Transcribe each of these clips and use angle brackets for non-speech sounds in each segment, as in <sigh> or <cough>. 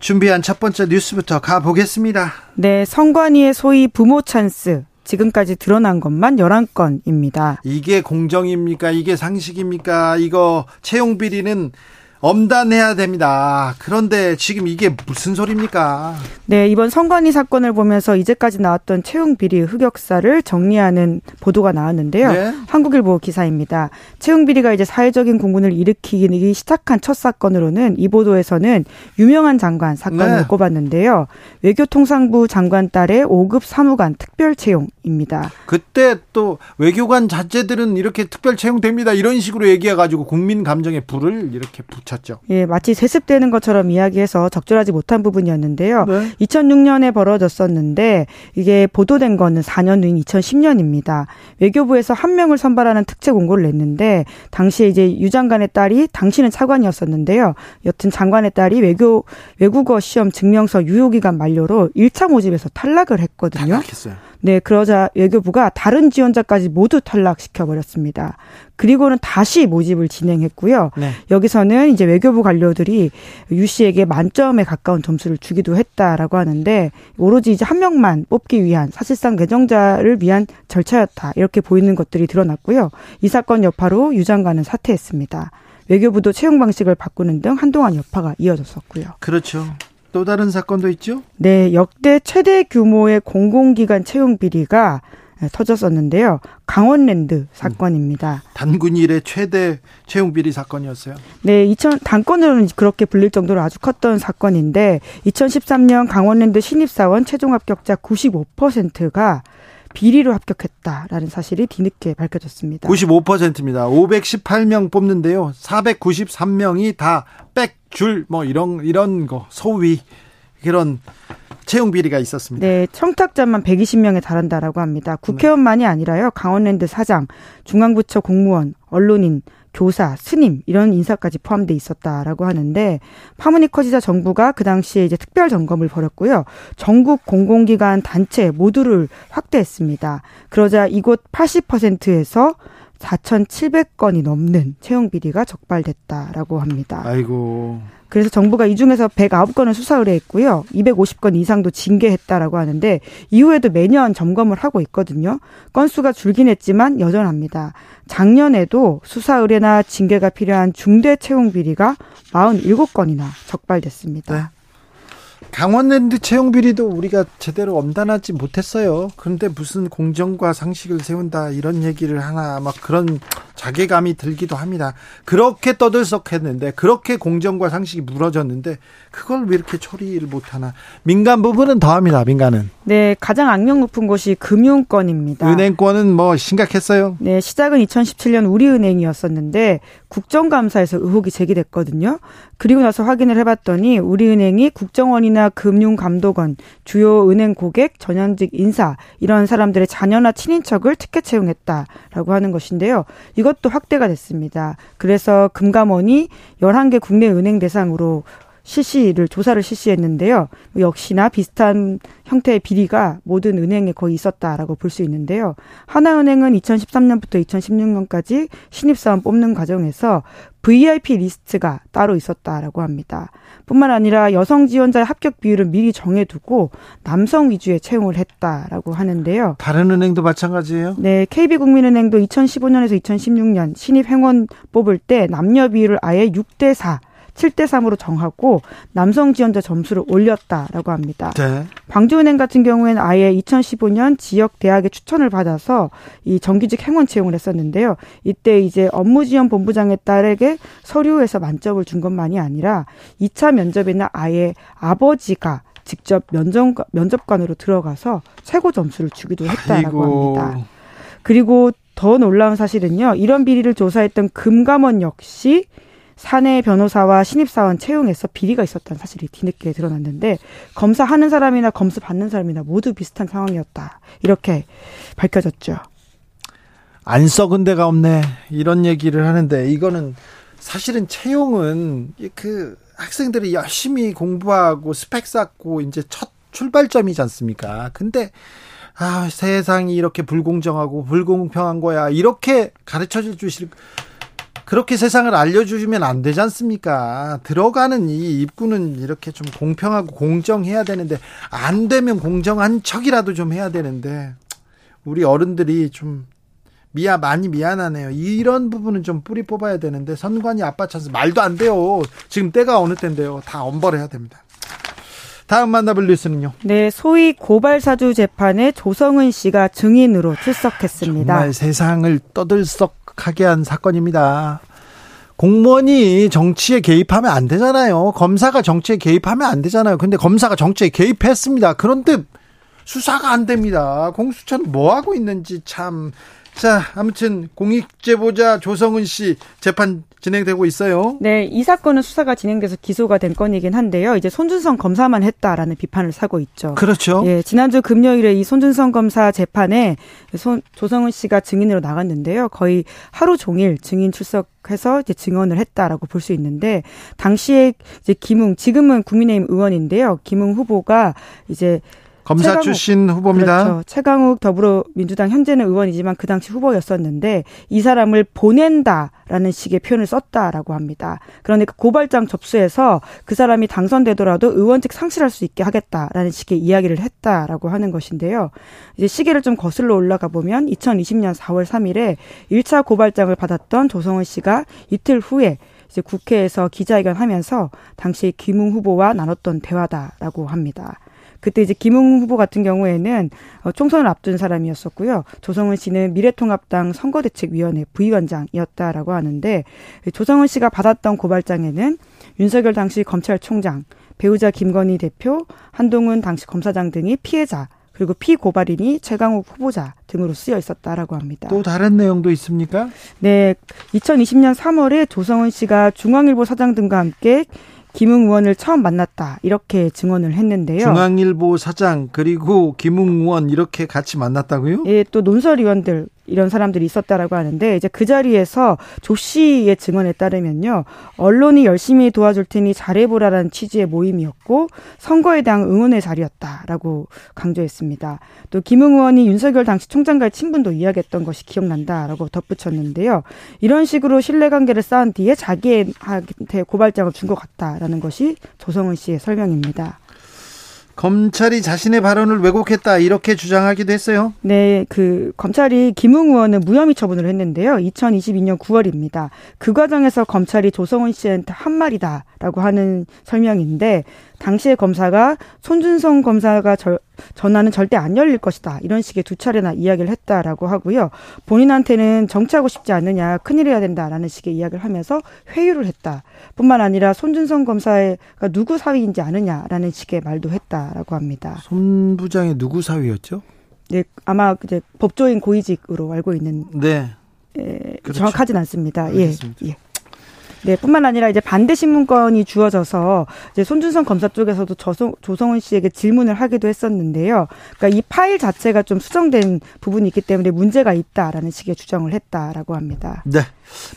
준비한 첫 번째 뉴스부터 가보겠습니다. 네, 성관위의 소위 부모 찬스. 지금까지 드러난 것만 11건입니다. 이게 공정입니까? 이게 상식입니까? 이거 채용 비리는 엄단해야 됩니다. 그런데 지금 이게 무슨 소리입니까? 네, 이번 선관위 사건을 보면서 이제까지 나왔던 채용 비리 흑역사를 정리하는 보도가 나왔는데요. 네? 한국일보 기사입니다. 채용 비리가 이제 사회적인 공분을 일으키기 시작한 첫 사건으로는 이 보도에서는 유명한 장관 사건을 네. 꼽았는데요. 외교통상부 장관 딸의 5급 사무관 특별 채용입니다. 그때 또 외교관 자제들은 이렇게 특별 채용됩니다. 이런 식으로 얘기해 가지고 국민 감정에 불을 이렇게 붙 쳤죠. 예, 마치 세습되는 것처럼 이야기해서 적절하지 못한 부분이었는데요. 네. 2006년에 벌어졌었는데 이게 보도된 거는 4년 후인 2010년입니다. 외교부에서 한 명을 선발하는 특채 공고를 냈는데 당시에 이제 유 장관의 딸이 당시는 차관이었었는데요. 여튼 장관의 딸이 외교 외국어 시험 증명서 유효 기간 만료로 1차 모집에서 탈락을 했거든요. 탈락했어요. 네, 그러자 외교부가 다른 지원자까지 모두 탈락시켜 버렸습니다. 그리고는 다시 모집을 진행했고요. 네. 여기서는 이제 외교부 관료들이 유 씨에게 만점에 가까운 점수를 주기도 했다라고 하는데 오로지 이제 한 명만 뽑기 위한 사실상 개정자를 위한 절차였다. 이렇게 보이는 것들이 드러났고요. 이 사건 여파로 유 장관은 사퇴했습니다. 외교부도 채용 방식을 바꾸는 등 한동안 여파가 이어졌었고요. 그렇죠. 또 다른 사건도 있죠? 네, 역대 최대 규모의 공공기관 채용 비리가 터졌었는데요. 강원랜드 사건입니다. 음, 단군 일의 최대 채용 비리 사건이었어요. 네, 2000 단건으로는 그렇게 불릴 정도로 아주 컸던 사건인데 2013년 강원랜드 신입 사원 최종 합격자 95%가 비리로 합격했다라는 사실이 뒤늦게 밝혀졌습니다. 95%입니다. 518명 뽑는데요. 493명이 다 빽줄 뭐 이런 이런 거 소위 그런 채용 비리가 있었습니다. 네, 청탁자만 120명에 달한다라고 합니다. 국회의원만이 아니라요. 강원랜드 사장, 중앙부처 공무원, 언론인, 교사, 스님 이런 인사까지 포함돼 있었다라고 하는데 파문이 커지자 정부가 그 당시에 이제 특별 점검을 벌였고요. 전국 공공기관 단체 모두를 확대했습니다. 그러자 이곳 80%에서 4,700건이 넘는 채용 비리가 적발됐다라고 합니다. 아이고. 그래서 정부가 이 중에서 109건을 수사 의뢰했고요. 250건 이상도 징계했다라고 하는데 이후에도 매년 점검을 하고 있거든요. 건수가 줄긴 했지만 여전합니다. 작년에도 수사 의뢰나 징계가 필요한 중대 채용 비리가 47건이나 적발됐습니다. 네. 강원랜드 채용 비리도 우리가 제대로 엄단하지 못했어요. 그런데 무슨 공정과 상식을 세운다 이런 얘기를 하나 막 그런 자괴감이 들기도 합니다. 그렇게 떠들썩했는데 그렇게 공정과 상식이 무너졌는데 그걸 왜 이렇게 처리를 못하나? 민간 부분은 더합니다. 민간은. 네, 가장 악명 높은 곳이 금융권입니다. 은행권은 뭐 심각했어요. 네, 시작은 2017년 우리은행이었었는데 국정감사에서 의혹이 제기됐거든요. 그리고 나서 확인을 해봤더니 우리은행이 국정원이나 금융감독원, 주요 은행 고객, 전현직 인사 이런 사람들의 자녀나 친인척을 특혜 채용했다라고 하는 것인데요. 이 것도 확대가 됐습니다. 그래서 금감원이 11개 국내 은행 대상으로 실시를 조사를 실시했는데요. 역시나 비슷한 형태의 비리가 모든 은행에 거의 있었다라고 볼 수 있는데요. 하나은행은 2013년부터 2016년까지 신입사원 뽑는 과정에서 VIP 리스트가 따로 있었다라고 합니다. 뿐만 아니라 여성 지원자의 합격 비율을 미리 정해두고 남성 위주의 채용을 했다라고 하는데요. 다른 은행도 마찬가지예요? 네, KB국민은행도 2015년에서 2016년 신입 행원 뽑을 때 남녀 비율을 아예 6대 4 7대 3으로 정하고 남성 지원자 점수를 올렸다라고 합니다. 네. 광주은행 같은 경우에는 아예 2015년 지역 대학의 추천을 받아서 이 정규직 행원 채용을 했었는데요. 이때 이제 업무 지원 본부장의 딸에게 서류에서 만점을 준 것만이 아니라 2차 면접에는 아예 아버지가 직접 면접, 면접관으로 들어가서 최고 점수를 주기도 했다라고 아이고. 합니다. 그리고 더 놀라운 사실은요. 이런 비리를 조사했던 금감원 역시 사내 변호사와 신입사원 채용에서 비리가 있었다는 사실이 뒤늦게 드러났는데 검사하는 사람이나 검수 받는 사람이나 모두 비슷한 상황이었다. 이렇게 밝혀졌죠. 안 썩은 데가 없네. 이런 얘기를 하는데 이거는 사실은 채용은 그 학생들이 열심히 공부하고 스펙 쌓고 이제 첫 출발점이지 않습니까? 근데 아, 세상이 이렇게 불공정하고 불공평한 거야. 이렇게 가르쳐 주실 그렇게 세상을 알려주시면 안 되지 않습니까? 들어가는 이 입구는 이렇게 좀 공평하고 공정해야 되는데, 안 되면 공정한 척이라도 좀 해야 되는데, 우리 어른들이 좀 미안 많이 미안하네요. 이런 부분은 좀 뿌리 뽑아야 되는데 선관위 아빠 찬스 말도 안 돼요. 지금 때가 어느 때인데요. 다 엄벌해야 됩니다. 다음 만나볼 뉴스는요. 네, 소위 고발 사주 재판에 조성은 씨가 증인으로 출석했습니다. 정말 세상을 떠들썩하게 한 사건입니다. 공무원이 정치에 개입하면 안 되잖아요. 검사가 정치에 개입하면 안 되잖아요. 근데 검사가 정치에 개입했습니다. 그런데 수사가 안 됩니다. 공수처는 뭐 하고 있는지 참 자, 아무튼 공익제보자 조성은 씨 재판 진행되고 있어요. 네, 이 사건은 수사가 진행돼서 기소가 된 건이긴 한데요. 이제 손준성 검사만 했다라는 비판을 사고 있죠. 그렇죠. 예, 지난주 금요일에 이 손준성 검사 재판에 손, 조성은 씨가 증인으로 나갔는데요. 거의 하루 종일 증인 출석해서 이제 증언을 했다라고 볼 수 있는데 당시에 이제 김웅 지금은 국민의힘 의원인데요. 김웅 후보가 이제 검사 최강욱, 출신 후보입니다. 그렇죠. 최강욱 더불어민주당 현재는 의원이지만 그 당시 후보였었는데 이 사람을 보낸다라는 식의 표현을 썼다라고 합니다. 그러니까 고발장 접수해서 그 사람이 당선되더라도 의원직 상실할 수 있게 하겠다라는 식의 이야기를 했다라고 하는 것인데요. 이제 시계를 좀 거슬러 올라가 보면 2020년 4월 3일에 1차 고발장을 받았던 조성은 씨가 이틀 후에 이제 국회에서 기자회견하면서 당시 김웅 후보와 나눴던 대화다라고 합니다. 그때 이제 김웅 후보 같은 경우에는 어, 총선을 앞둔 사람이었었고요. 조성은 씨는 미래통합당 선거대책위원회 부위원장이었다라고 하는데 조성은 씨가 받았던 고발장에는 윤석열 당시 검찰총장, 배우자 김건희 대표, 한동훈 당시 검사장 등이 피해자 그리고 피고발인이 최강욱 후보자 등으로 쓰여 있었다라고 합니다. 또 다른 내용도 있습니까? 네. 2020년 3월에 조성은 씨가 중앙일보 사장 등과 함께 김웅 의원을 처음 만났다 이렇게 증언을 했는데요. 중앙일보 사장 그리고 김웅 의원 이렇게 같이 만났다고요? 예, 또 논설위원들 이런 사람들이 있었다라고 하는데 이제 그 자리에서 조 씨의 증언에 따르면요 언론이 열심히 도와줄 테니 잘해보라라는 취지의 모임이었고 선거에 대한 응원의 자리였다라고 강조했습니다. 또 김웅 의원이 윤석열 당시 총장과의 친분도 이야기했던 것이 기억난다라고 덧붙였는데요. 이런 식으로 신뢰관계를 쌓은 뒤에 자기한테 고발장을 준 것 같다라는 것이 조성은 씨의 설명입니다. 검찰이 자신의 발언을 왜곡했다 이렇게 주장하기도 했어요. 네, 그 검찰이 김웅 의원은 무혐의 처분을 했는데요. 2022년 9월입니다. 그 과정에서 검찰이 조성은 씨한테 한 말이다라고 하는 설명인데 당시에 검사가 손준성 검사가 저, 전화는 절대 안 열릴 것이다. 이런 식의 두 차례나 이야기를 했다라고 하고요. 본인한테는 정치하고 싶지 않느냐, 큰일이야 된다라는 식의 이야기를 하면서 회유를 했다. 뿐만 아니라 손준성 검사가 누구 사위인지 아느냐라는 식의 말도 했다라고 합니다. 손 부장이 누구 사위였죠? 네, 아마 이제 법조인 고위직으로 알고 있는. 네. 예, 그렇죠. 정확하진 않습니다. 알겠습니다. 예. 예. 네, 뿐만 아니라 이제 반대 신문권이 주어져서 이제 손준성 검사 쪽에서도 저성, 조성은 씨에게 질문을 하기도 했었는데요. 그러니까 이 파일 자체가 좀 수정된 부분이 있기 때문에 문제가 있다라는 식의 주장을 했다라고 합니다. 네.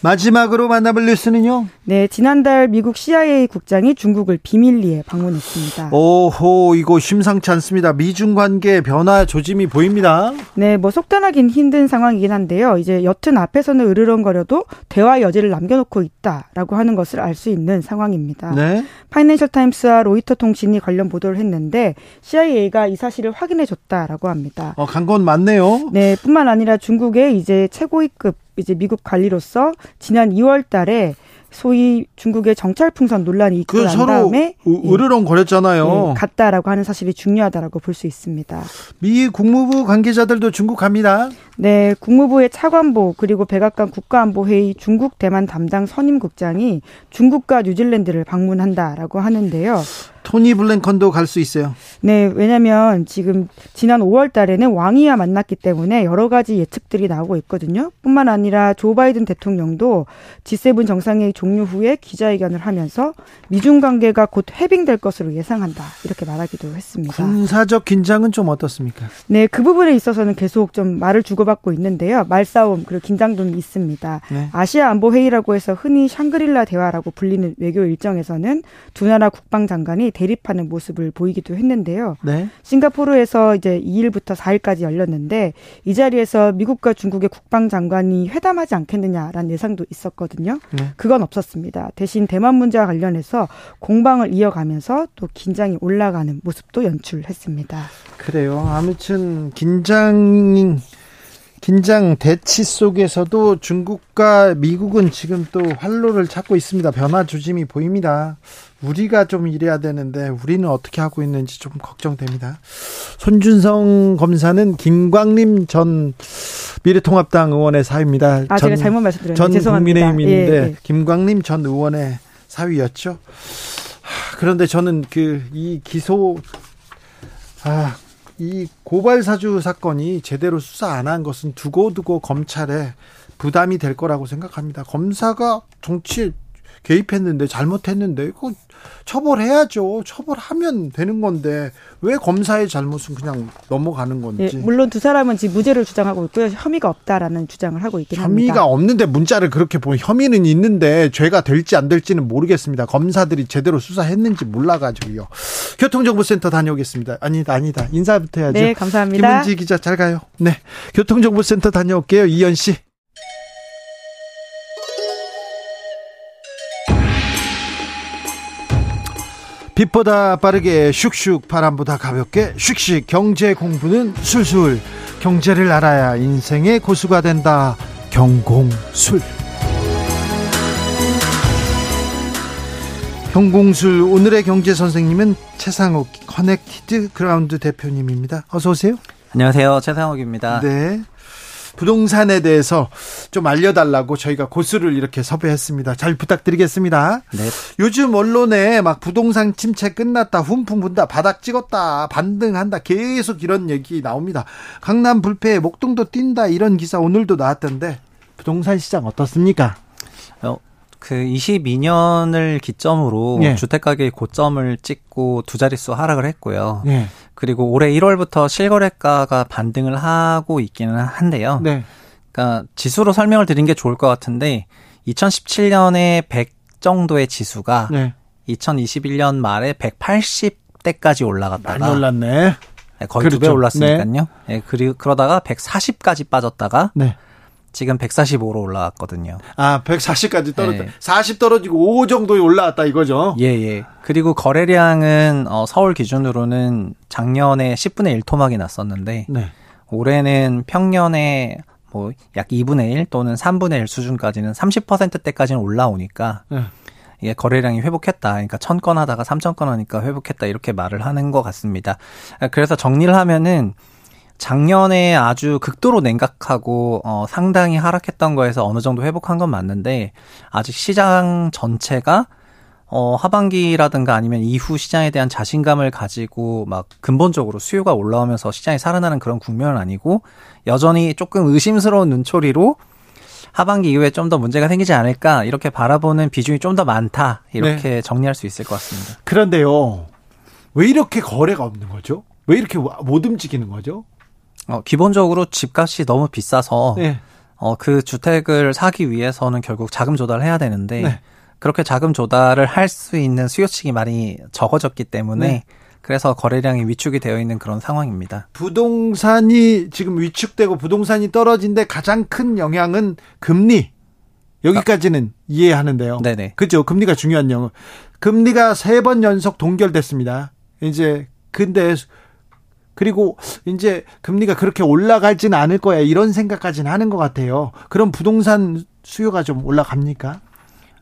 마지막으로 만나볼 뉴스는요? 네, 지난달 미국 CIA 국장이 중국을 비밀리에 방문했습니다. 오호, 이거 심상치 않습니다. 미중 관계 변화 조짐이 보입니다. 네, 뭐 속단하긴 힘든 상황이긴 한데요. 이제 여튼 앞에서는 으르렁거려도 대화 여지를 남겨놓고 있다라고 하는 것을 알 수 있는 상황입니다. 네. 파이낸셜 타임스와 로이터 통신이 관련 보도를 했는데 CIA가 이 사실을 확인해 줬다라고 합니다. 어, 간 건 맞네요. 네, 뿐만 아니라 중국의 이제 최고위급 이제 미국 관리로서 지난 2월 달에 소위 중국의 정찰풍선 논란이 있고 그난 서로 다음에 으르렁 거렸잖아요. 예, 갔다라고 하는 사실이 중요하다라고 볼 수 있습니다. 미 국무부 관계자들도 중국 갑니다. 네, 국무부의 차관보 그리고 백악관 국가안보회의 중국 대만 담당 선임국장이 중국과 뉴질랜드를 방문한다라고 하는데요. 토니 블랭컨도 갈 수 있어요. 네, 왜냐하면 지금 지난 5월 달에는 왕이와 만났기 때문에 여러 가지 예측들이 나오고 있거든요. 뿐만 아니라 조 바이든 대통령도 G7 정상회의 종료 후에 기자회견을 하면서 미중 관계가 곧 회빙될 것으로 예상한다. 이렇게 말하기도 했습니다. 군사적 긴장은 좀 어떻습니까? 네, 그 부분에 있어서는 계속 좀 말을 주고받고 있는데요. 말싸움 그리고 긴장도는 있습니다. 네. 아시아 안보 회의라고 해서 흔히 샹그릴라 대화라고 불리는 외교 일정에서는 두 나라 국방 장관이 대립하는 모습을 보이기도 했는데요. 네. 싱가포르에서 이제 2일부터 4일까지 열렸는데 이 자리에서 미국과 중국의 국방 장관이 회담하지 않겠느냐라는 예상도 있었거든요. 네. 그건 없었습니다. 대신 대만 문제와 관련해서 공방을 이어가면서 또 긴장이 올라가는 모습도 연출했습니다. 그래요. 아무튼 긴장 긴장 대치 속에서도 중국과 미국은 지금 또 활로를 찾고 있습니다. 변화 조짐이 보입니다. 우리가 좀 이래야 되는데 우리는 어떻게 하고 있는지 좀 걱정됩니다. 손준성 검사는 김광림 전 미래통합당 의원의 사위입니다. 아, 전, 제가 잘못 말씀드렸네요. 전 죄송합니다. 국민의힘인데 예, 예. 김광림 전 의원의 사위였죠. 하, 그런데 저는 그 이 기소 아, 이 고발 사주 사건이 제대로 수사 안 한 것은 두고두고 검찰에 부담이 될 거라고 생각합니다. 검사가 정치에 개입했는데 잘못했는데 이거 처벌해야죠. 처벌하면 되는 건데 왜 검사의 잘못은 그냥 넘어가는 예, 건지. 물론 두 사람은 지금 무죄를 주장하고 있고요. 혐의가 없다라는 주장을 하고 있긴 합니다. 혐의가 없는데 문자를 그렇게 보면 혐의는 있는데 죄가 될지 안 될지는 모르겠습니다. 검사들이 제대로 수사했는지 몰라가지고요. 교통정보센터 다녀오겠습니다. 아니다, 아니다. 인사부터 해야죠. 네, 감사합니다. 김은지 기자 잘 가요. 네. 교통정보센터 다녀올게요. 이현 씨. 빛보다 빠르게 슉슉 바람보다 가볍게 슉슉 경제 공부는 술술 경제를 알아야 인생의 고수가 된다 경공술 경공술 오늘의 경제 선생님은 채상욱 커넥티드 그라운드 대표님입니다. 어서 오세요. 안녕하세요. 채상욱입니다. 네. 부동산에 대해서 좀 알려달라고 저희가 고수를 이렇게 섭외했습니다. 잘 부탁드리겠습니다. 네. 요즘 언론에 막 부동산 침체 끝났다, 훈풍 분다, 바닥 찍었다, 반등한다, 계속 이런 얘기 나옵니다. 강남 불패, 목동도 뛴다, 이런 기사 오늘도 나왔던데, 부동산 시장 어떻습니까? 어, 그 22년을 기점으로 예. 주택 가격이 고점을 찍고 두 자릿수 하락을 했고요. 네. 그리고 올해 1월부터 실거래가가 반등을 하고 있기는 한데요. 네. 그러니까 지수로 설명을 드린 게 좋을 것 같은데 2017년에 100 정도의 지수가 네. 2021년 말에 180대까지 올라갔다가 많이 올랐네. 네, 거의 두배 그렇죠. 올랐으니까요. 네. 그리고 그러다가 140까지 빠졌다가 네. 지금 145로 올라왔거든요. 아, 140까지 떨어졌다. 네. 40 떨어지고 5 정도에 올라왔다 이거죠. 예, 예. 그리고 거래량은 어, 서울 기준으로는 작년에 10분의 1 토막이 났었는데 네. 올해는 평년에 뭐 약 2분의 1 또는 3분의 1 수준까지는 30%대까지는 올라오니까 네. 이게 거래량이 회복했다. 그러니까 천 건 하다가 삼천 건 하니까 회복했다. 이렇게 말을 하는 것 같습니다. 그래서 정리를 하면은 작년에 아주 극도로 냉각하고 어, 상당히 하락했던 거에서 어느 정도 회복한 건 맞는데 아직 시장 전체가 어, 하반기라든가 아니면 이후 시장에 대한 자신감을 가지고 막 근본적으로 수요가 올라오면서 시장이 살아나는 그런 국면은 아니고 여전히 조금 의심스러운 눈초리로 하반기 이후에 좀 더 문제가 생기지 않을까 이렇게 바라보는 비중이 좀 더 많다 이렇게 정리할 수 있을 것 같습니다. 그런데요. 왜 이렇게 거래가 없는 거죠? 왜 이렇게 못 움직이는 거죠? 어, 기본적으로 집값이 너무 비싸서 네. 어, 그 주택을 사기 위해서는 결국 자금 조달을 해야 되는데 네. 그렇게 자금 조달을 할 수 있는 수요층이 많이 적어졌기 때문에 네. 그래서 거래량이 위축이 되어 있는 그런 상황입니다. 부동산이 지금 위축되고 부동산이 떨어진데 가장 큰 영향은 금리. 여기까지는 이해하는데요. 네네. 그죠? 금리가 중요한 영역. 금리가 세 번 연속 동결됐습니다. 이제 근데 그리고 이제 금리가 그렇게 올라갈지는 않을 거야 이런 생각까지는 하는 것 같아요. 그럼 부동산 수요가 좀 올라갑니까?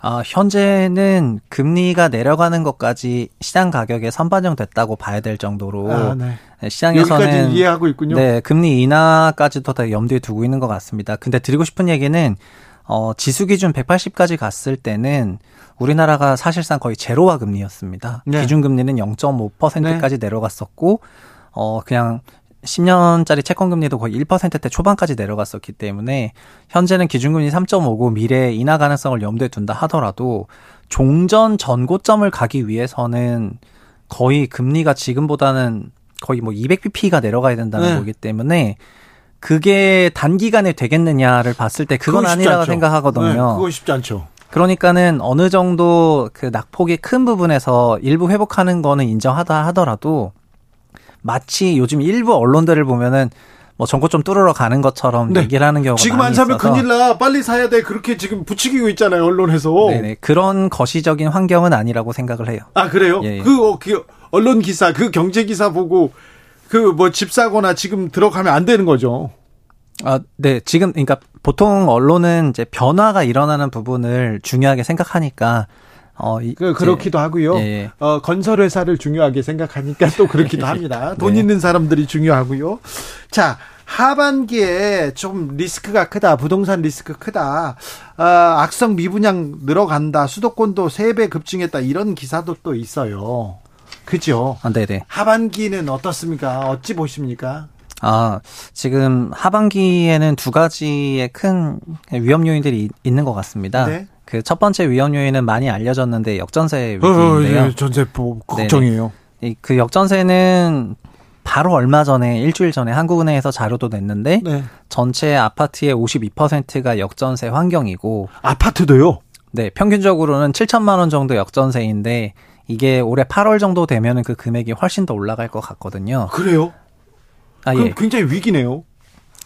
아, 현재는 금리가 내려가는 것까지 시장 가격에 선반영됐다고 봐야 될 정도로 아, 네. 시장에서는 이해하고 있군요. 네, 금리 인하까지도 다 염두에 두고 있는 것 같습니다. 근데 드리고 싶은 얘기는 어, 지수 기준 180까지 갔을 때는 우리나라가 사실상 거의 제로화 금리였습니다. 네. 기준 금리는 0.5%까지 내려갔었고 어 그냥 10년짜리 채권 금리도 거의 1%대 초반까지 내려갔었기 때문에 현재는 기준금리 3.5고 미래 인하 가능성을 염두에 둔다 하더라도 종전 전고점을 가기 위해서는 거의 금리가 지금보다는 거의 뭐 200bp가 내려가야 된다는 네. 거기 때문에 그게 단기간에 되겠느냐를 봤을 때 그건 쉽지 아니라고 않죠. 생각하거든요. 네, 그거 쉽지 않죠. 그러니까는 어느 정도 그 낙폭이 큰 부분에서 일부 회복하는 거는 인정하다 하더라도 마치 요즘 일부 언론들을 보면은 뭐 전고점 뚫으러 가는 것처럼 네. 얘기를 하는 경우가 지금 안 사면 있어서 큰일 나. 빨리 사야 돼. 그렇게 지금 부추기고 있잖아요, 언론에서. 네네 그런 거시적인 환경은 아니라고 생각을 해요. 아, 그래요? 예, 예. 그, 어, 그 언론 기사, 그 경제 기사 보고 그 뭐 집 사거나 지금 들어가면 안 되는 거죠. 아, 네. 지금, 그러니까 보통 언론은 이제 변화가 일어나는 부분을 중요하게 생각하니까, 어, 이- 그, 그렇기도 하고요. 예, 예. 어, 건설회사를 중요하게 생각하니까 또 그렇기도 <laughs> 합니다. 돈 네. 있는 사람들이 중요하고요. 자, 하반기에 좀 리스크가 크다. 부동산 리스크 크다. 아, 악성 미분양 늘어간다. 수도권도 3배 급증했다. 이런 기사도 또 있어요. 그죠? 아, 네네. 하반기는 어떻습니까? 어찌 보십니까? 아, 지금 하반기에는 두 가지의 큰 위험 요인들이 있- 있는 것 같습니다. 네. 그 첫 번째 위험 요인은 많이 알려졌는데 역전세 어, 위기인데요. 예, 전세포 걱정이에요. 이- 그 역전세는 바로 얼마 전에 일주일 전에 한국은행에서 자료도 냈는데 네. 전체 아파트의 52%가 역전세 환경이고 아파트도요? 네, 평균적으로는 7천만 원 정도 역전세인데 이게 올해 8월 정도 되면은 그 금액이 훨씬 더 올라갈 것 같거든요. 그래요? 아 그럼 예. 굉장히 위기네요.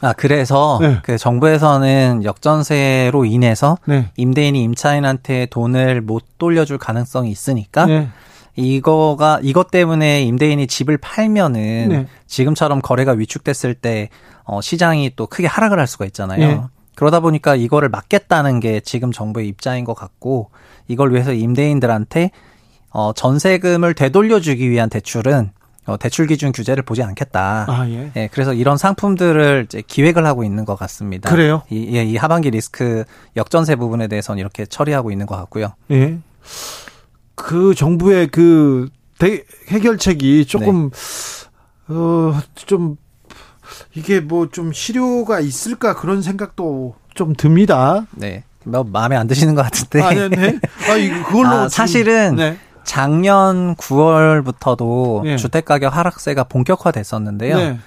아 그래서 네. 그 정부에서는 역전세로 인해서 네. 임대인이 임차인한테 돈을 못 돌려줄 가능성이 있으니까 네. 이거가 이것 때문에 임대인이 집을 팔면은 네. 지금처럼 거래가 위축됐을 때 어, 시장이 또 크게 하락을 할 수가 있잖아요. 네. 그러다 보니까 이거를 막겠다는 게 지금 정부의 입장인 것 같고 이걸 위해서 임대인들한테 어, 전세금을 되돌려주기 위한 대출은 어, 대출 기준 규제를 보지 않겠다. 아, 예. 예, 그래서 이런 상품들을 이제 기획을 하고 있는 것 같습니다. 그래요? 이, 예, 이 하반기 리스크 역전세 부분에 대해서는 이렇게 처리하고 있는 것 같고요. 예. 그 정부의 그 대, 해결책이 조금 네. 어좀 이게 뭐 좀 실효가 있을까 그런 생각도 좀 듭니다. 네. 뭐 마음에 안 드시는 것 같은데. 아, 네, 네. 아, 이거 그걸로 아, 사실은 네. 작년 9월부터도 네. 주택 가격 하락세가 본격화됐었는데요. 네.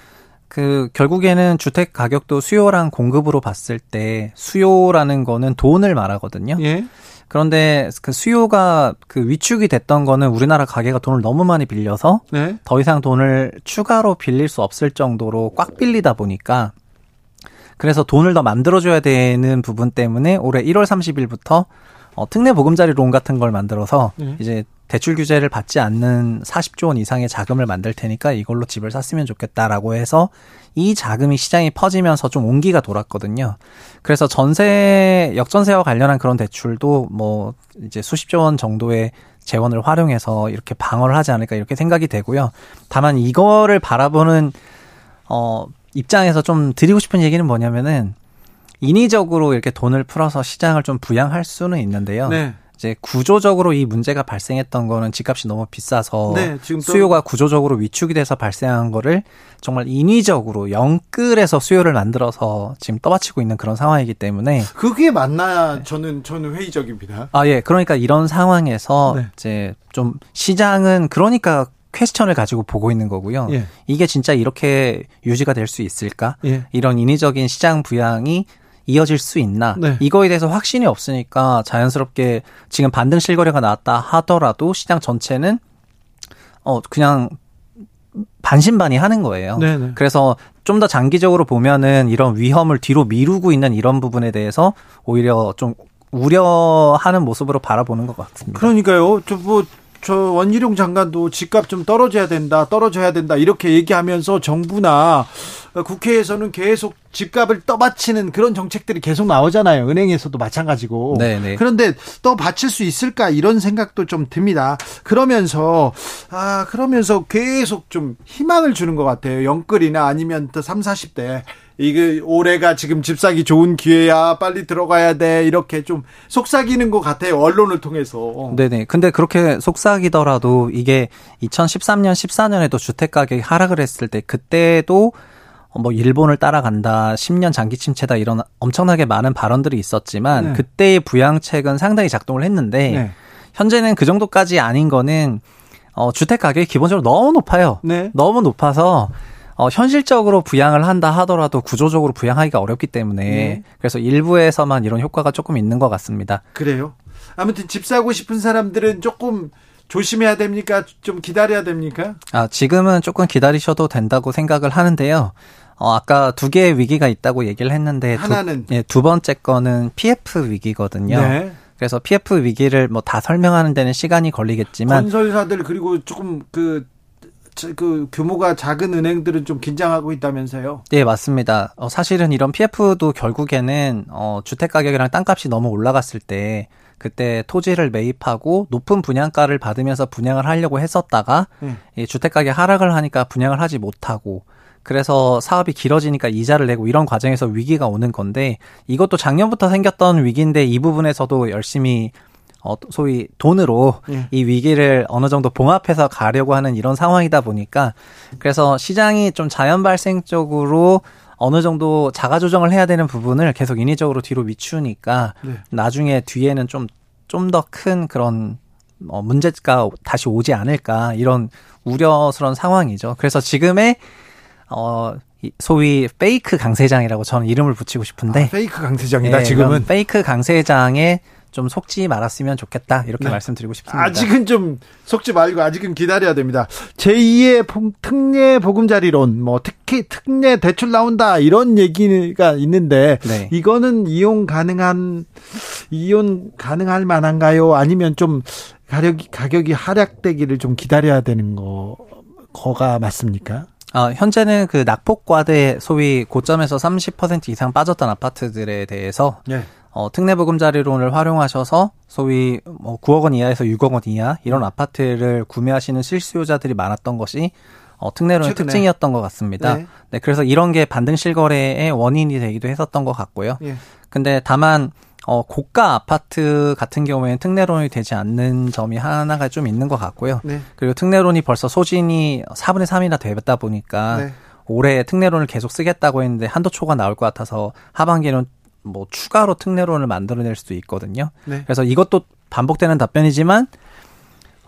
그 결국에는 주택 가격도 수요랑 공급으로 봤을 때 수요라는 거는 돈을 말하거든요. 예. 그런데 그 수요가 그 위축이 됐던 거는 우리나라 가게가 돈을 너무 많이 빌려서 네. 더 이상 돈을 추가로 빌릴 수 없을 정도로 꽉 빌리다 보니까 그래서 돈을 더 만들어줘야 되는 부분 때문에 올해 1월 30일부터 어, 특례 보금자리 론 같은 걸 만들어서 네. 이제 대출 규제를 받지 않는 40조 원 이상의 자금을 만들 테니까 이걸로 집을 샀으면 좋겠다라고 해서 이 자금이 시장에 퍼지면서 좀 온기가 돌았거든요. 그래서 전세 역전세와 관련한 그런 대출도 뭐 이제 수십조 원 정도의 재원을 활용해서 이렇게 방어를 하지 않을까 이렇게 생각이 되고요. 다만 이거를 바라보는 어 입장에서 좀 드리고 싶은 얘기는 뭐냐면은 인위적으로 이렇게 돈을 풀어서 시장을 좀 부양할 수는 있는데요. 네. 이제 구조적으로 이 문제가 발생했던 거는 집값이 너무 비싸서 네, 수요가 구조적으로 위축이 돼서 발생한 거를 정말 인위적으로 영끌해서 수요를 만들어서 지금 떠받치고 있는 그런 상황이기 때문에 그게 맞나 저는 저는 회의적입니다. 아 예 그러니까 이런 상황에서 네. 이제 좀 시장은 그러니까 퀘스천을 가지고 보고 있는 거고요. 예. 이게 진짜 이렇게 유지가 될 수 있을까? 예. 이런 인위적인 시장 부양이 이어질 수 있나? 네. 이거에 대해서 확신이 없으니까 자연스럽게 지금 반등 실거래가 나왔다 하더라도 시장 전체는 어 그냥 반신반의 하는 거예요. 네네. 그래서 좀 더 장기적으로 보면은 이런 위험을 뒤로 미루고 있는 이런 부분에 대해서 오히려 좀 우려하는 모습으로 바라보는 것 같습니다. 그러니까요. 저뭐 저 원희룡 장관도 집값 좀 떨어져야 된다, 떨어져야 된다 이렇게 얘기하면서 정부나 국회에서는 계속 집값을 떠받치는 그런 정책들이 계속 나오잖아요. 은행에서도 마찬가지고. 네네. 그런데 떠받칠 수 있을까 이런 생각도 좀 듭니다. 그러면서 아 그러면서 계속 좀 희망을 주는 것 같아요. 영끌이나 아니면 또 3, 40대 이게 올해가 지금 집 사기 좋은 기회야 빨리 들어가야 돼 이렇게 좀 속삭이는 것 같아요 언론을 통해서 네네 근데 그렇게 속삭이더라도 이게 2013년 14년에도 주택 가격이 하락을 했을 때 그때도 뭐 일본을 따라간다, 10년 장기 침체다 이런 엄청나게 많은 발언들이 있었지만 네. 그때의 부양책은 상당히 작동을 했는데 네. 현재는 그 정도까지 아닌 거는 어 주택 가격이 기본적으로 너무 높아요. 네. 너무 높아서 어, 현실적으로 부양을 한다 하더라도 구조적으로 부양하기가 어렵기 때문에 네. 그래서 일부에서만 이런 효과가 조금 있는 것 같습니다. 그래요? 아무튼 집 사고 싶은 사람들은 조금 조심해야 됩니까? 좀 기다려야 됩니까? 아, 지금은 조금 기다리셔도 된다고 생각을 하는데요. 어, 아까 두 개의 위기가 있다고 얘기를 했는데 하나는 두, 예, 두 번째 거는 PF 위기거든요. 네. 그래서 PF 위기를 뭐 다 설명하는 데는 시간이 걸리겠지만 건설사들 그리고 조금 그 그 규모가 작은 은행들은 좀 긴장하고 있다면서요? 네, 맞습니다. 어, 사실은 이런 PF도 결국에는 어, 주택 가격이랑 땅값이 너무 올라갔을 때 그때 토지를 매입하고 높은 분양가를 받으면서 분양을 하려고 했었다가 네. 이 주택 가격 하락을 하니까 분양을 하지 못하고 그래서 사업이 길어지니까 이자를 내고 이런 과정에서 위기가 오는 건데 이것도 작년부터 생겼던 위기인데 이 부분에서도 열심히 어, 소위 돈으로 예. 이 위기를 어느 정도 봉합해서 가려고 하는 이런 상황이다 보니까 그래서 시장이 좀 자연 발생 적으로 어느 정도 자가 조정을 해야 되는 부분을 계속 인위적으로 뒤로 미추니까 네. 나중에 뒤에는 좀 좀 더 큰 그런 어, 문제가 다시 오지 않을까 이런 우려스러운 상황이죠. 그래서 지금의 어 소위 페이크 강세장이라고 저는 이름을 붙이고 싶은데 아, 페이크 강세장이다 네, 지금은 페이크 강세장의 좀 속지 말았으면 좋겠다 이렇게 네. 말씀드리고 싶습니다. 아직은 좀 속지 말고 아직은 기다려야 됩니다. 제2의 특례 보금자리론, 뭐 특히 특례 대출 나온다 이런 얘기가 있는데 네. 이거는 이용 가능한 이용 가능할 만한가요? 아니면 좀 가격이 가격이 하락되기를 좀 기다려야 되는 거 거가 맞습니까? 어, 현재는 그 낙폭과대 소위 고점에서 30% 이상 빠졌던 아파트들에 대해서 네. 어, 특례보금자리론을 활용하셔서 소위 뭐 9억 원 이하에서 6억 원 이하 이런 아파트를 구매하시는 실수요자들이 많았던 것이 어, 특례론의 최근에. 특징이었던 것 같습니다. 네. 네. 그래서 이런 게 반등 실 거래의 원인이 되기도 했었던 것 같고요. 예. 근데 다만 어, 고가 아파트 같은 경우에는 특례론이 되지 않는 점이 하나가 좀 있는 것 같고요. 네. 그리고 특례론이 벌써 소진이 4분의 3이나 되다 보니까 네. 올해 특례론을 계속 쓰겠다고 했는데 한도 초가 나올 것 같아서 하반기는 뭐 추가로 특례론을 만들어낼 수도 있거든요. 네. 그래서 이것도 반복되는 답변이지만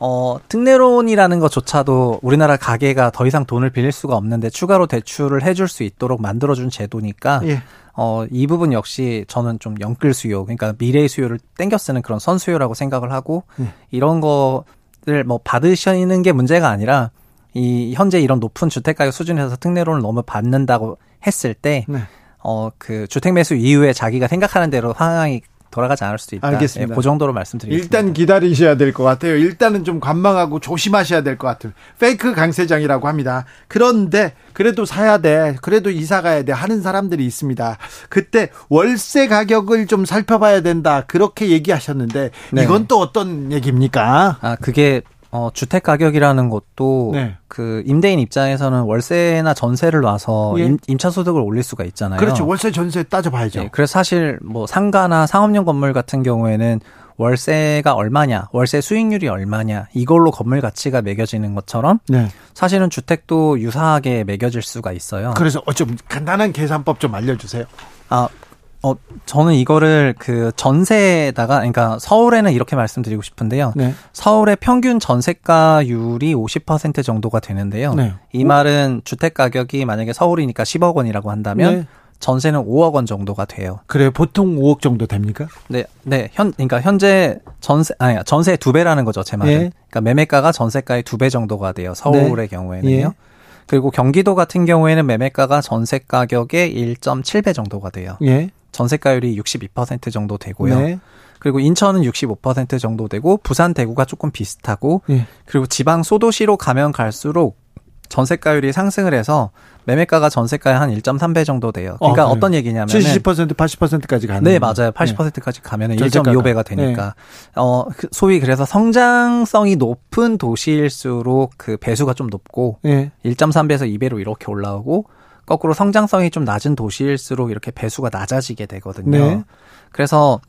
어, 특례론이라는 것조차도 우리나라 가게가 더 이상 돈을 빌릴 수가 없는데 추가로 대출을 해줄 수 있도록 만들어준 제도니까 예. 어, 이 부분 역시 저는 좀 영끌 수요, 그러니까 미래의 수요를 땡겨 쓰는 그런 선수요라고 생각을 하고 예. 이런 거를 뭐 받으시는 게 문제가 아니라 이 현재 이런 높은 주택 가격 수준에서 특례론을 너무 받는다고 했을 때 네. 어, 그 주택 매수 이후에 자기가 생각하는 대로 상황이 돌아가지 않을 수도 있다. 알겠습니다. 예, 그 정도로 말씀드리겠습니다. 일단 기다리셔야 될 것 같아요. 일단은 좀 관망하고 조심하셔야 될 것 같아요. 페이크 강세장이라고 합니다. 그런데 그래도 사야 돼. 그래도 이사 가야 돼. 하는 사람들이 있습니다. 그때 월세 가격을 좀 살펴봐야 된다. 그렇게 얘기하셨는데 네. 이건 또 어떤 얘기입니까? 아, 그게 어, 주택 가격이라는 것도 네. 그 임대인 입장에서는 월세나 전세를 놔서 예. 임, 차 소득을 올릴 수가 있잖아요. 그렇죠. 월세 전세 따져봐야죠. 네, 그래서 사실 뭐 상가나 상업용 건물 같은 경우에는 월세가 얼마냐, 월세 수익률이 얼마냐 이걸로 건물 가치가 매겨지는 것처럼 네. 사실은 주택도 유사하게 매겨질 수가 있어요. 그래서 어좀 간단한 계산법 좀 알려주세요. 아 어, 저는 이거를 그 전세에다가, 그러니까 서울에는 이렇게 말씀드리고 싶은데요. 네. 서울의 평균 전세가율이 50% 정도가 되는데요. 네. 이 말은 주택 가격이 만약에 서울이니까 10억 원이라고 한다면 네. 전세는 5억 원 정도가 돼요. 그래요? 보통 5억 정도 됩니까? 네, 네. 현, 그러니까 현재 전세, 아니, 전세 두 배라는 거죠, 제 말은. 예. 그러니까 매매가가 전세가의 두 배 정도가 돼요. 서울의 네. 경우에는요. 예. 그리고 경기도 같은 경우에는 매매가가 전세 가격의 1.7배 정도가 돼요. 예. 전세가율이 62% 정도 되고요. 네. 그리고 인천은 65% 정도 되고 부산 대구가 조금 비슷하고 예. 그리고 지방 소도시로 가면 갈수록 전세가율이 상승을 해서 매매가가 전세가의 한 1.3배 정도 돼요. 그러니까 어, 어, 떤 얘기냐면 70% 80%까지 가는 네, 맞아요. 80%까지 가면은 전세가가. 1.25배가 되니까. 어, 그 소위 그래서 성장성이 높은 도시일수록 그 배수가 좀 높고 예. 1.3배에서 2배로 이렇게 올라오고 거꾸로 성장성이 좀 낮은 도시일수록 이렇게 배수가 낮아지게 되거든요. 네. 그래서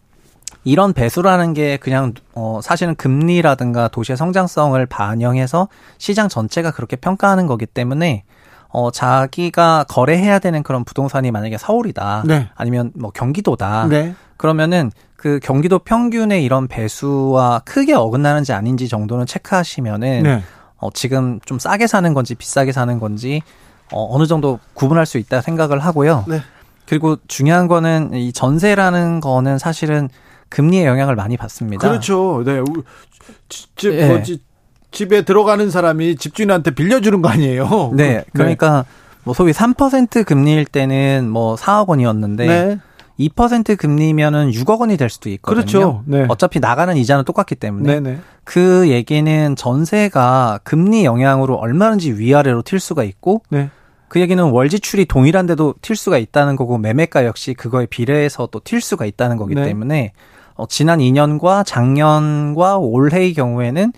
이런 배수라는 게 그냥 어 사실은 금리라든가 도시의 성장성을 반영해서 시장 전체가 그렇게 평가하는 거기 때문에 어 자기가 거래해야 되는 그런 부동산이 만약에 서울이다. 네. 아니면 뭐 경기도다. 네. 그러면은 그 경기도 평균의 이런 배수와 크게 어긋나는지 아닌지 정도는 체크하시면은 네. 어, 지금 좀 싸게 사는 건지 비싸게 사는 건지 어, 어느 정도 구분할 수 있다 생각을 하고요. 네. 그리고 중요한 거는 이 전세라는 거는 사실은 금리의 영향을 많이 받습니다. 그렇죠. 네. 집, 예. 뭐 지- 집에 들어가는 사람이 집주인한테 빌려주는 거 아니에요? <laughs> 네. 그러니까 뭐 소위 3% 금리일 때는 뭐 4억 원이었는데 네. 2% 금리면은 6억 원이 될 수도 있거든요. 그렇죠. 네. 어차피 나가는 이자는 똑같기 때문에 네네. 그 얘기는 전세가 금리 영향으로 얼마든지 위아래로 튈 수가 있고 네. 그 얘기는 월 지출이 동일한데도 튈 수가 있다는 거고 매매가 역시 그거에 비례해서 또 튈 수가 있다는 거기 네. 때문에 어, 지난 2년과 작년과 올해의 경우에는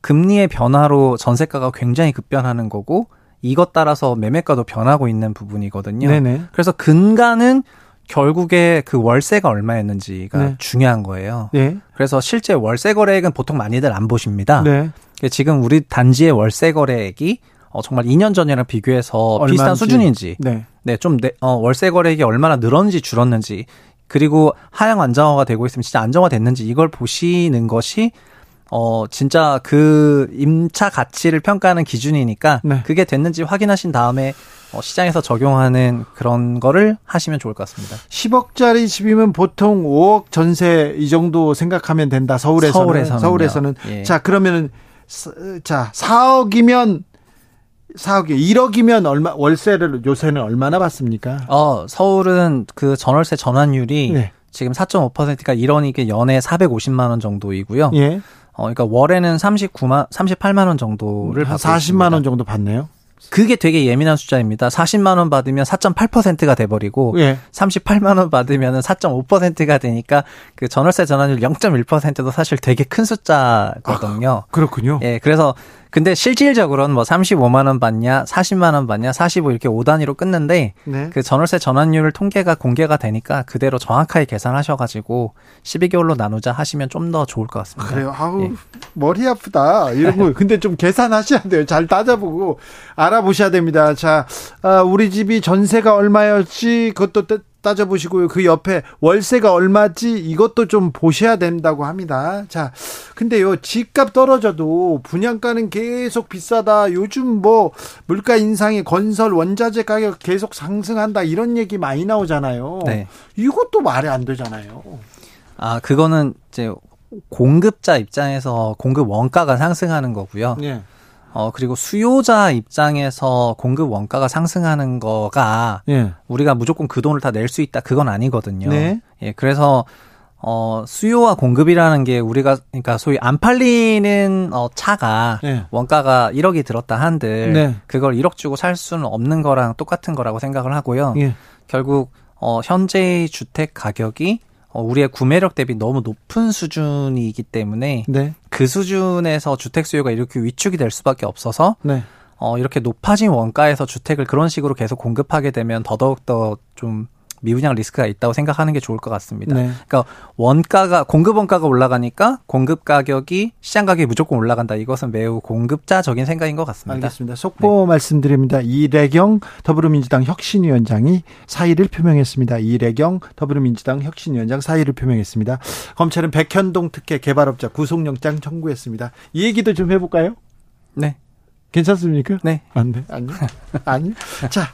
금리의 변화로 전세가가 굉장히 급변하는 거고 이것 따라서 매매가도 변하고 있는 부분이거든요. 네네. 그래서 근간은 결국에 그 월세가 얼마였는지가 네. 중요한 거예요. 네. 그래서 실제 월세 거래액은 보통 많이들 안 보십니다. 네. 지금 우리 단지의 월세 거래액이 어, 정말 2년 전이랑 비교해서 비슷한 얼마인지. 수준인지, 네. 네, 좀 내, 어, 월세 거래액이 얼마나 늘었는지 줄었는지, 그리고 하향 안정화가 되고 있으면 진짜 안정화됐는지 이걸 보시는 것이 어 진짜 그 임차 가치를 평가하는 기준이니까 네. 그게 됐는지 확인하신 다음에 어, 시장에서 적용하는 그런 거를 하시면 좋을 것 같습니다. 10억짜리 집이면 보통 5억 전세 이 정도 생각하면 된다. 서울에서는. 서울에서는요. 서울에서는. 예. 자, 그러면은 사- 자, 4억이면 4억이 1억이면 얼마 월세를 요새는 얼마나 받습니까? 어 서울은 그 전월세 전환율이 네. 지금 4.5%가 이러니 게 연에 450만 원 정도이고요. 예. 어, 그러니까 월에는 39만, 38만 원 정도를 한 받고 40만 있습니다. 원 정도 받네요. 그게 되게 예민한 숫자입니다. 40만 원 받으면 4.8%가 돼 버리고 예. 38만 원 받으면은 4.5%가 되니까 그 전월세 전환율 0.1%도 사실 되게 큰 숫자거든요. 그렇군요. 예, 그래서 근데 실질적으로는 뭐 35만 원 받냐, 40만 원 받냐, 45 이렇게 5단위로 끊는데 네. 그 전월세 전환율 통계가 공개가 되니까 그대로 정확하게 계산하셔 가지고 12개월로 나누자 하시면 좀 더 좋을 것 같습니다. 그래요. 아우 예. 머리 아프다. 이런 거 근데 좀 계산하셔야 돼요. 잘 따져보고 알아보셔야 됩니다. 자, 아, 우리 집이 전세가 얼마였지? 그것도 따- 따져보시고요. 그 옆에 월세가 얼마지? 이것도 좀 보셔야 된다고 합니다. 자, 근데요 집값 떨어져도 분양가는 계속 비싸다. 요즘 뭐 물가 인상에 건설 원자재 가격 계속 상승한다 이런 얘기 많이 나오잖아요. 네. 이것도 말이 안 되잖아요. 아, 그거는 이제 공급자 입장에서 공급 원가가 상승하는 거고요. 네. 어, 그리고 수요자 입장에서 공급 원가가 상승하는 거가 예. 우리가 무조건 그 돈을 다 낼 수 있다. 그건 아니거든요. 네. 예, 그래서 어, 수요와 공급이라는 게 우리가 그러니까 소위 안 팔리는 어, 차가 네. 원가가 1억이 들었다 한들 네. 그걸 1억 주고 살 수는 없는 거랑 똑같은 거라고 생각을 하고요. 예. 결국 어, 현재의 주택 가격이 어, 우리의 구매력 대비 너무 높은 수준이기 때문에 네. 그 수준에서 주택 수요가 이렇게 위축이 될 수밖에 없어서 네. 어, 이렇게 높아진 원가에서 주택을 그런 식으로 계속 공급하게 되면 더더욱 더 좀 미분양 리스크가 있다고 생각하는 게 좋을 것 같습니다. 네. 그러니까 원가가 공급 원가가 올라가니까 공급 가격이 시장 가격이 무조건 올라간다. 이것은 매우 공급자적인 생각인 것 같습니다. 알겠습니다. 속보 말씀드립니다. 이래경 더불어민주당 혁신위원장이 사의를 표명했습니다. 이래경 더불어민주당 혁신위원장 사의를 표명했습니다. 검찰은 백현동 특혜 개발업자 구속영장 청구했습니다. 이 얘기도 좀 해볼까요? 네. 괜찮습니까? 네. 안 돼. 아니요. <laughs> 아니요. 자,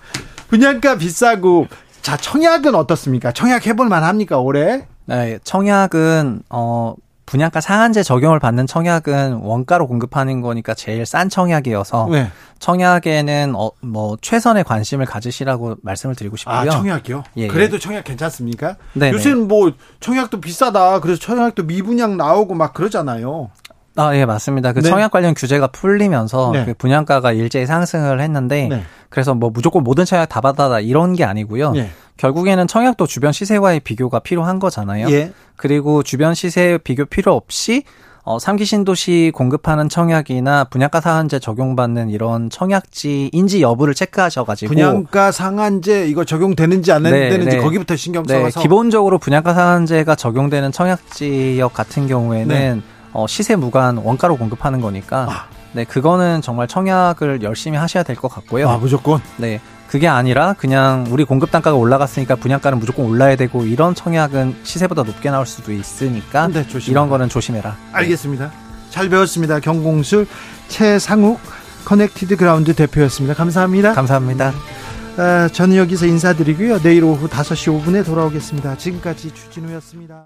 분양가 비싸고 자, 청약은 어떻습니까? 청약 해볼 만합니까, 올해? 네, 청약은 어 분양가 상한제 적용을 받는 청약은 원가로 공급하는 거니까 제일 싼 청약이어서 네. 청약에는 어, 뭐 최선의 관심을 가지시라고 말씀을 드리고 싶고요. 아, 청약이요? 예, 예. 그래도 청약 괜찮습니까? 네. 요새는 뭐 청약도 비싸다. 그래서 청약도 미분양 나오고 막 그러잖아요. 아, 예, 맞습니다. 그 네. 청약 관련 규제가 풀리면서 네. 그 분양가가 일제히 상승을 했는데 네. 그래서 뭐 무조건 모든 청약 다 받아다 이런 게 아니고요. 네. 결국에는 청약도 주변 시세와의 비교가 필요한 거잖아요. 예. 그리고 주변 시세 비교 필요 없이 어, 3기 신도시 공급하는 청약이나 분양가 상한제 적용받는 이런 청약지인지 여부를 체크하셔가지고 분양가 상한제 이거 적용되는지 안 네, 되는지 네. 거기부터 신경 네, 써서 기본적으로 분양가 상한제가 적용되는 청약지역 같은 경우에는 네. 어, 시세 무관 원가로 공급하는 거니까 아. 네 그거는 정말 청약을 열심히 하셔야 될 것 같고요. 아 무조건. 네 그게 아니라 그냥 우리 공급 단가가 올라갔으니까 분양가는 무조건 올라야 되고 이런 청약은 시세보다 높게 나올 수도 있으니까 네, 이런 거는 조심해라. 알겠습니다. 잘 배웠습니다. 경공술 채상욱 커넥티드 그라운드 대표였습니다. 감사합니다. 감사합니다. 아, 저는 여기서 인사드리고요. 내일 오후 5시 5분에 돌아오겠습니다. 지금까지 주진우였습니다.